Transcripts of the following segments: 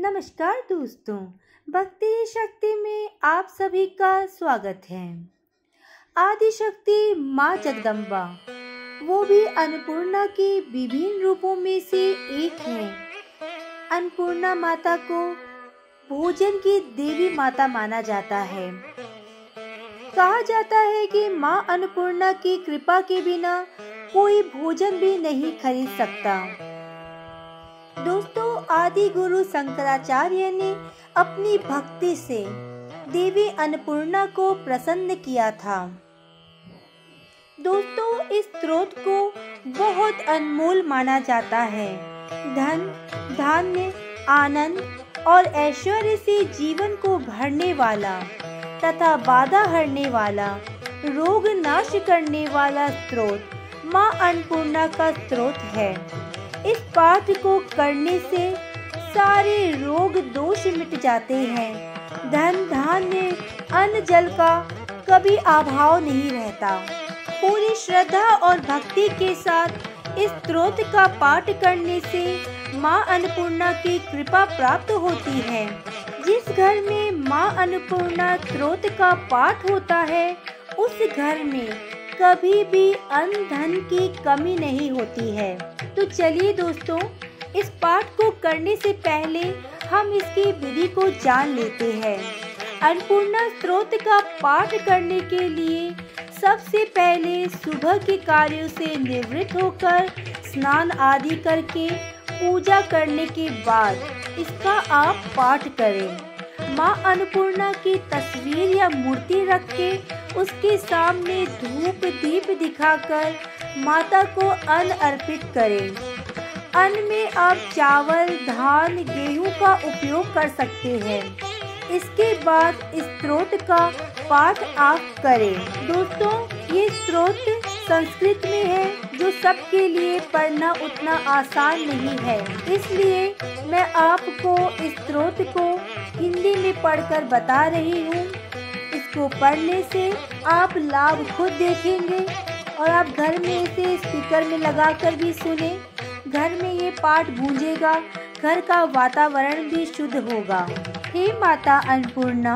नमस्कार दोस्तों, भक्ति शक्ति में आप सभी का स्वागत है। आदि शक्ति माँ जगदम्बा, वो भी अन्नपूर्णा के विभिन्न रूपों में से एक है। अन्नपूर्णा माता को भोजन की देवी माता माना जाता है। कहा जाता है कि माँ अन्नपूर्णा की कृपा के बिना कोई भोजन भी नहीं खरीद सकता। आदि गुरु शंकराचार्य ने अपनी भक्ति से देवी अन्नपूर्णा को प्रसन्न किया था। दोस्तों, इस स्रोत को बहुत अनमोल माना जाता है। धन, धान्य, आनंद और ऐश्वर्य से जीवन को भरने वाला तथा बाधा हरने वाला, रोग नाश करने वाला स्रोत माँ अन्नपूर्णा का स्रोत है। इस पाठ को करने से सारे रोग दोष मिट जाते हैं। धन धान्य, अन्न जल का कभी अभाव नहीं रहता। पूरी श्रद्धा और भक्ति के साथ इस स्त्रोत का पाठ करने से माँ अन्नपूर्णा की कृपा प्राप्त होती है। जिस घर में माँ अन्नपूर्णा स्त्रोत का पाठ होता है, उस घर में कभी भी अन्न धन की कमी नहीं होती है। तो चलिए दोस्तों इस पाठ को करने से पहले हम इसकी विधि को जान लेते हैं। अन्नपूर्णा स्त्रोत का पाठ करने के लिए सबसे पहले सुबह के कार्यों से निवृत्त होकर स्नान आदि करके पूजा करने के बाद इसका आप पाठ करें। माँ अन्नपूर्णा की तस्वीर या मूर्ति रख के उसके सामने धूप दीप दिखाकर माता को अन्न अर्पित करें। अन्न में आप चावल, धान, गेहूँ का उपयोग कर सकते हैं। इसके बाद इस स्रोत का पाठ आप करें। दोस्तों, ये स्रोत संस्कृत में है, जो सबके लिए पढ़ना उतना आसान नहीं है। इसलिए मैं आपको इस स्रोत को हिंदी में पढ़कर बता रही हूँ। इसको पढ़ने से आप लाभ खुद देखेंगे और आप घर में इसे स्पीकर में लगाकर भी सुने। घर में ये पाठ गूंजेगा, घर का वातावरण भी शुद्ध होगा। हे माता अन्नपूर्णा,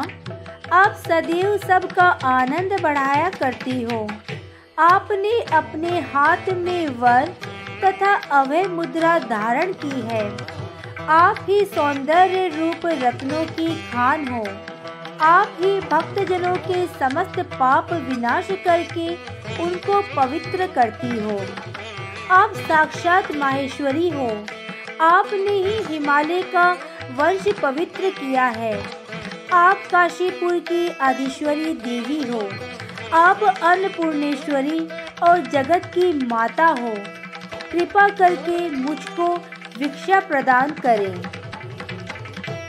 आप सदैव सबका आनंद बढ़ाया करती हो। आपने अपने हाथ में वर तथा अभय मुद्रा धारण की है। आप ही सौंदर्य रूप रत्नों की खान हो। आप ही भक्तजनों के समस्त पाप विनाश करके उनको पवित्र करती हो। आप साक्षात माहेश्वरी हो। आपने ही हिमालय का वंश पवित्र किया है। आप काशीपुर की आदिश्वरी देवी हो। आप अन्नपूर्णेश्वरी और जगत की माता हो। कृपा करके मुझको भिक्षा प्रदान करें।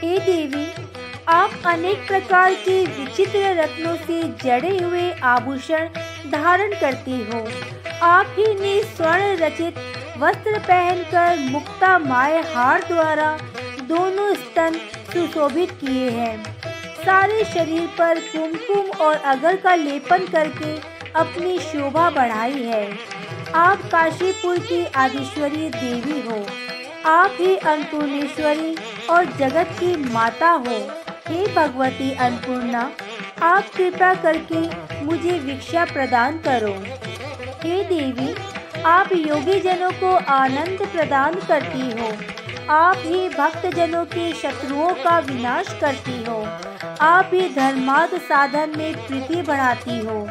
हे देवी, आप अनेक प्रकार के विचित्र रत्नों से जड़े हुए आभूषण धारण करती हो। आप ही ने स्वर्ण रचित वस्त्र पहनकर मुक्ता माए हार द्वारा दोनों स्तन सुशोभित किए हैं। सारे शरीर पर कुमकुम और अगर का लेपन करके अपनी शोभा बढ़ाई है। आप काशीपुर की आदिश्वरी देवी हो। आप ही अन्नपूर्णेश्वरी और जगत की माता हो। हे भगवती अन्नपूर्णा, आप कृपा करके मुझे भिक्षा प्रदान करो। हे देवी, आप योगी जनों को आनंद प्रदान करती हो। आप ही भक्त जनों के शत्रुओं का विनाश करती हो। आप ही धर्मार्थ साधन में प्रीति बढ़ाती हो।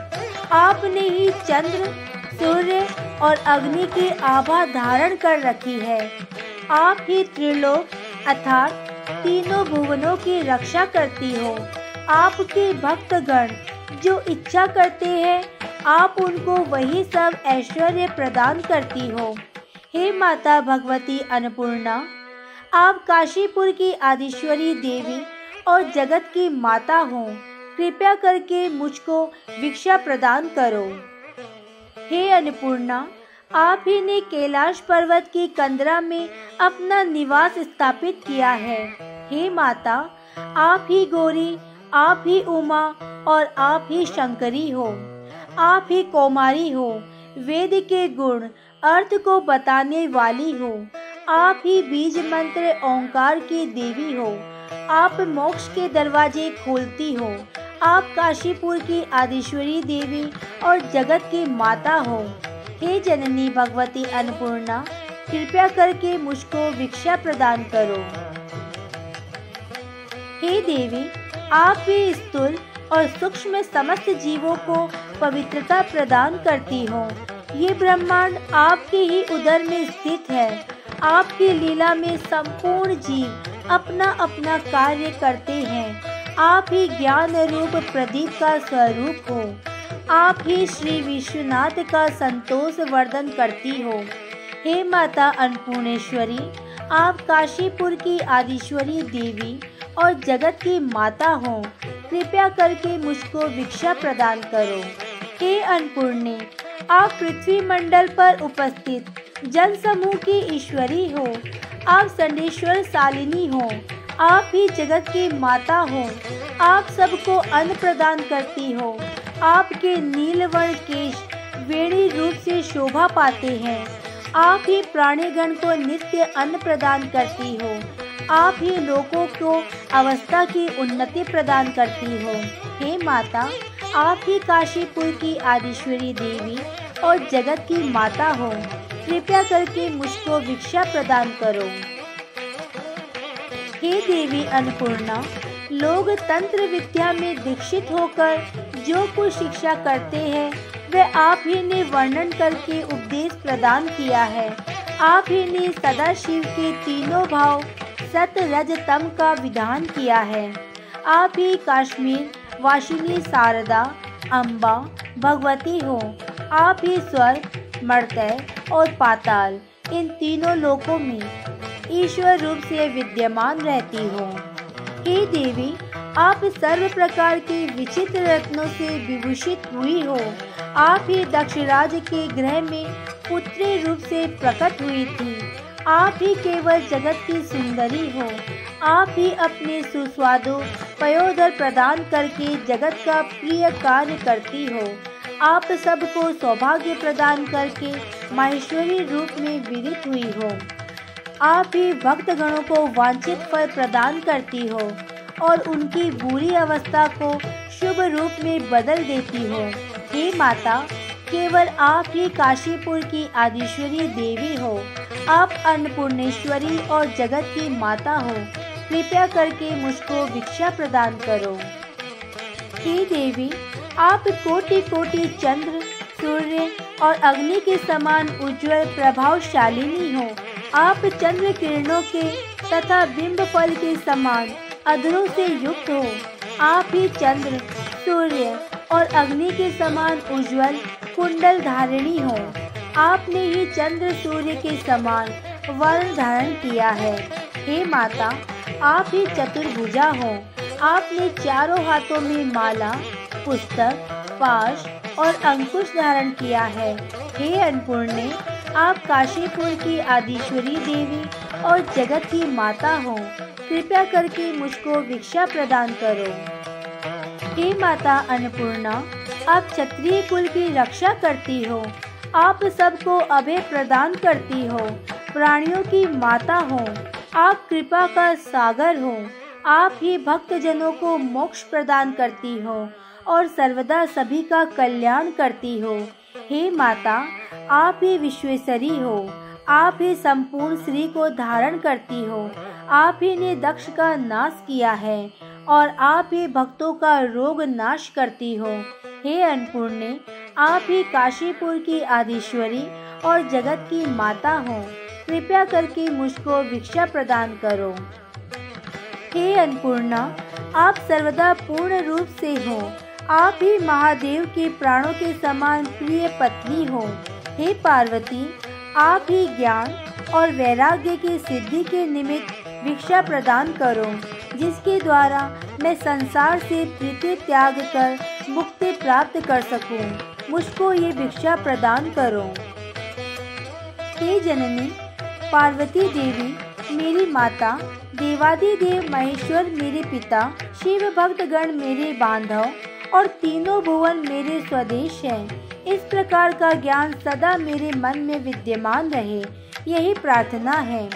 आपने ही चंद्र, सूर्य और अग्नि की आभा धारण कर रखी है। आप ही त्रिलोक अर्थात तीनों भुवनों की रक्षा करती हो। आपके भक्तगण जो इच्छा करते हैं आप उनको वही सब ऐश्वर्य प्रदान करती हो। हे माता भगवती अन्नपूर्णा, आप काशीपुर की आदिश्वरी देवी और जगत की माता हो। कृपया करके मुझको भिक्षा प्रदान करो। हे अन्नपूर्णा, आप ही ने कैलाश पर्वत की कंदरा में अपना निवास स्थापित किया है। हे माता, आप ही गौरी, आप ही उमा और आप ही शंकरी हो। आप ही कौमारी हो, वेद के गुण, अर्थ को बताने वाली हो। आप ही बीज मंत्र, ओंकार की देवी हो। आप मोक्ष के दरवाजे खोलती हो। आप काशीपुर की आदिश्वरी देवी और जगत की माता हो। हे जननी भगवती अन्नपूर्णा, कृपया करके मुझको भिक्षा प्रदान करो। हे देवी, आप भी स्थूल और सूक्ष्म समस्त जीवों को पवित्रता प्रदान करती हो। ये ब्रह्मांड आपके ही उदर में स्थित है। आपकी लीला में संपूर्ण जीव अपना अपना कार्य करते हैं। आप ही ज्ञान रूप प्रदीप का स्वरूप हो। आप ही श्री विश्वनाथ का संतोष वर्धन करती हो। हे माता अन्नपूर्णेश्वरी, आप काशीपुर की आदिश्वरी देवी और जगत की माता हो, कृपया करके मुझको भिक्षा प्रदान करो। हे अन्नपूर्णे, आप पृथ्वी मंडल पर उपस्थित जन समूह की ईश्वरी हो, आप संडेश्वर सालिनी हो, आप ही जगत की माता हो, आप सबको अन्न प्रदान करती हो। आपके नीलवर्ण केश वेणी रूप से शोभा पाते हैं। आप ही प्राणीगण को नित्य अन्न प्रदान करती हो। आप ही लोगों को अवस्था की उन्नति प्रदान करती हो। हे माता, आप ही काशीपुर की आदिश्वरी देवी और जगत की माता हो। कृपया करके मुझको भिक्षा प्रदान करो। हे देवी अन्नपूर्णा, लोग तंत्र विद्या में दीक्षित होकर जो कुछ शिक्षा करते हैं, वह आप ही ने वर्णन करके उपदेश प्रदान किया है। आप ही ने सदा शिव के तीनों भाव सत रज तम का विधान किया है। आप ही काश्मीर, वाशिनी, शारदा अम्बा भगवती हो। आप ही स्वर्ग मर्तय और पाताल, इन तीनों लोकों में ईश्वर रूप से विद्यमान रहती हो। हे देवी, आप सर्व प्रकार के विचित्र रत्नों से विभूषित हुई हो। आप ही दक्षराज के ग्रह में पुत्री रूप से प्रकट हुई थी। आप ही केवल जगत की सुंदरी हो। आप ही अपने सुस्वादु पयोधर प्रदान करके जगत का प्रिय कार्य करती हो। आप सबको सौभाग्य प्रदान करके माहेश्वरी रूप में विदित हुई हो। आप ही भक्त गणों को वांछित फल प्रदान करती हो और उनकी बुरी अवस्था को शुभ रूप में बदल देती हो। हे माता केवल आप ही काशीपुर की आदिश्वरी देवी हो। आप अन्नपूर्णेश्वरी और जगत की माता हो। कृपया करके मुझको भिक्षा प्रदान करो। हे देवी, आप कोटि कोटि चंद्र, सूर्य और अग्नि के समान उज्जवल प्रभावशालिनी हो। आप चंद्र किरणों के तथा बिंब फल के समान अधरों से युक्त हो। आप ही चंद्र, सूर्य और अग्नि के समान उज्जवल कुंडल धारिणी हो। आपने ही चंद्र सूर्य के समान वर्ण धारण किया है। हे माता, आप ही चतुर्भुजा हो। आपने चारों हाथों में माला, पुस्तक, पाश और अंकुश धारण किया है। हे अन्नपूर्णे, आप काशीपुर की आदिश्वरी देवी और जगत की माता हो। कृपया करके मुझको भिक्षा प्रदान करो। हे माता अन्नपूर्णा आप क्षत्रिय कुल की रक्षा करती हो। आप सबको अभय प्रदान करती हो। प्राणियों की माता हो। आप कृपा का सागर हो। आप ही भक्त जनों को मोक्ष प्रदान करती हो और सर्वदा सभी का कल्याण करती हो। हे माता, आप ही विश्वेश्वरी हो। आप ही संपूर्ण श्री को धारण करती हो। आप ही ने दक्ष का नाश किया है। और आप ही भक्तों का रोग नाश करती हो। हे अन्नपूर्णे, आप ही काशीपुर की आदिश्वरी और जगत की माता हो। कृपया करके मुझको भिक्षा प्रदान करो। हे अन्नपूर्णा, आप सर्वदा पूर्ण रूप से हो। आप ही महादेव के प्राणों के समान प्रिय पत्नी हो। हे पार्वती, आप ही ज्ञान और वैराग्य की सिद्धि के निमित्त भिक्षा प्रदान करो। जिसके द्वारा मैं संसार से प्रीति त्याग कर मुक्ति प्राप्त कर सकूँ। मुझको ये भिक्षा प्रदान करो हे जननी, पार्वती देवी, मेरी माता देवादी देव महेश्वर मेरे पिता, शिव भक्त गण मेरे बांधव और तीनों भुवन मेरे स्वदेश हैं इस प्रकार का ज्ञान सदा मेरे मन में विद्यमान रहे, यही प्रार्थना है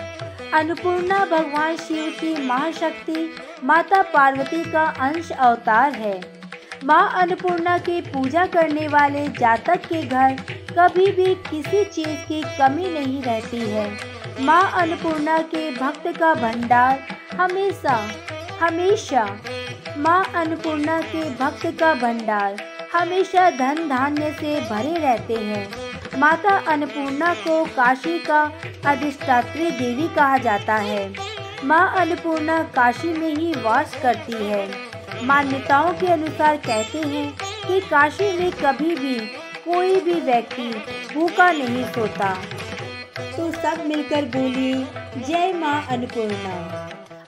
अन्नपूर्णा भगवान शिव की महाशक्ति माता पार्वती का अंश अवतार है। माँ अन्नपूर्णा की पूजा करने वाले जातक के घर कभी भी किसी चीज़ की कमी नहीं रहती है। माँ अन्नपूर्णा के भक्त का भंडार हमेशा हमेशा। माँ अन्नपूर्णा के भक्त का भंडार हमेशा धन धान्य से भरे रहते हैं। माता अन्नपूर्णा को काशी का अधिष्ठात्री देवी कहा जाता है। माँ अन्नपूर्णा काशी में ही वास करती है। मान्यताओं के अनुसार कहते हैं कि काशी में कभी भी कोई भी व्यक्ति भूखा नहीं सोता। तो सब मिलकर बोलिए, जय माँ अन्नपूर्णा।